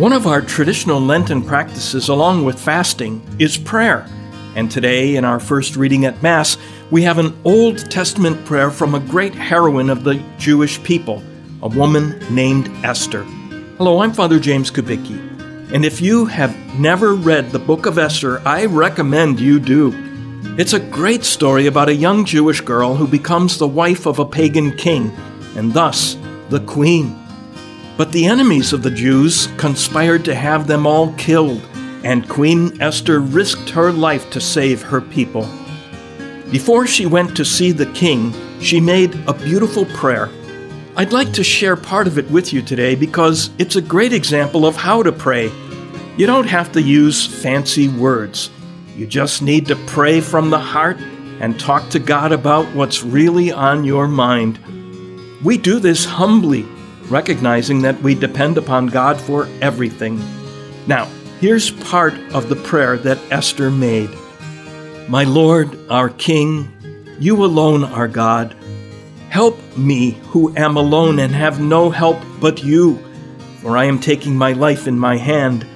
One of our traditional Lenten practices, along with fasting, is prayer. And today, in our first reading at Mass, we have an Old Testament prayer from a great heroine of the Jewish people, a woman named Esther. Hello, I'm Father James Kubicki. And if you have never read the book of Esther, I recommend you do. It's a great story about a young Jewish girl who becomes the wife of a pagan king, and thus the queen. But the enemies of the Jews conspired to have them all killed, and Queen Esther risked her life to save her people. Before she went to see the king, she made a beautiful prayer. I'd like to share part of it with you today because it's a great example of how to pray. You don't have to use fancy words. You just need to pray from the heart and talk to God about what's really on your mind. We do this humbly recognizing that we depend upon God for everything. Now, here's part of the prayer that Esther made My Lord, our King, you alone are God. Help me, who am alone and have no help but you, for I am taking my life in my hand.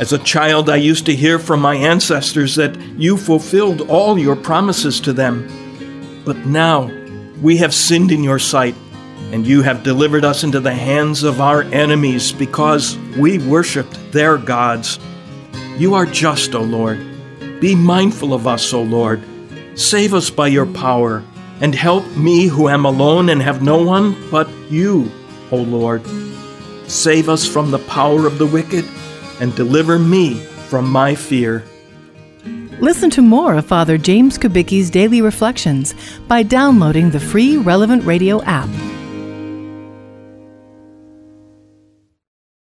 As a child, I used to hear from my ancestors that you fulfilled all your promises to them. But now we have sinned in your sight and you have delivered us into the hands of our enemies because we worshiped their gods. You are just, O Lord. Be mindful of us, O Lord. Save us by your power, and help me who am alone and have no one but you, O Lord. Save us from the power of the wicked, and deliver me from my fear. Listen to more of Father James Kubicki's daily reflections by downloading the free Relevant Radio app.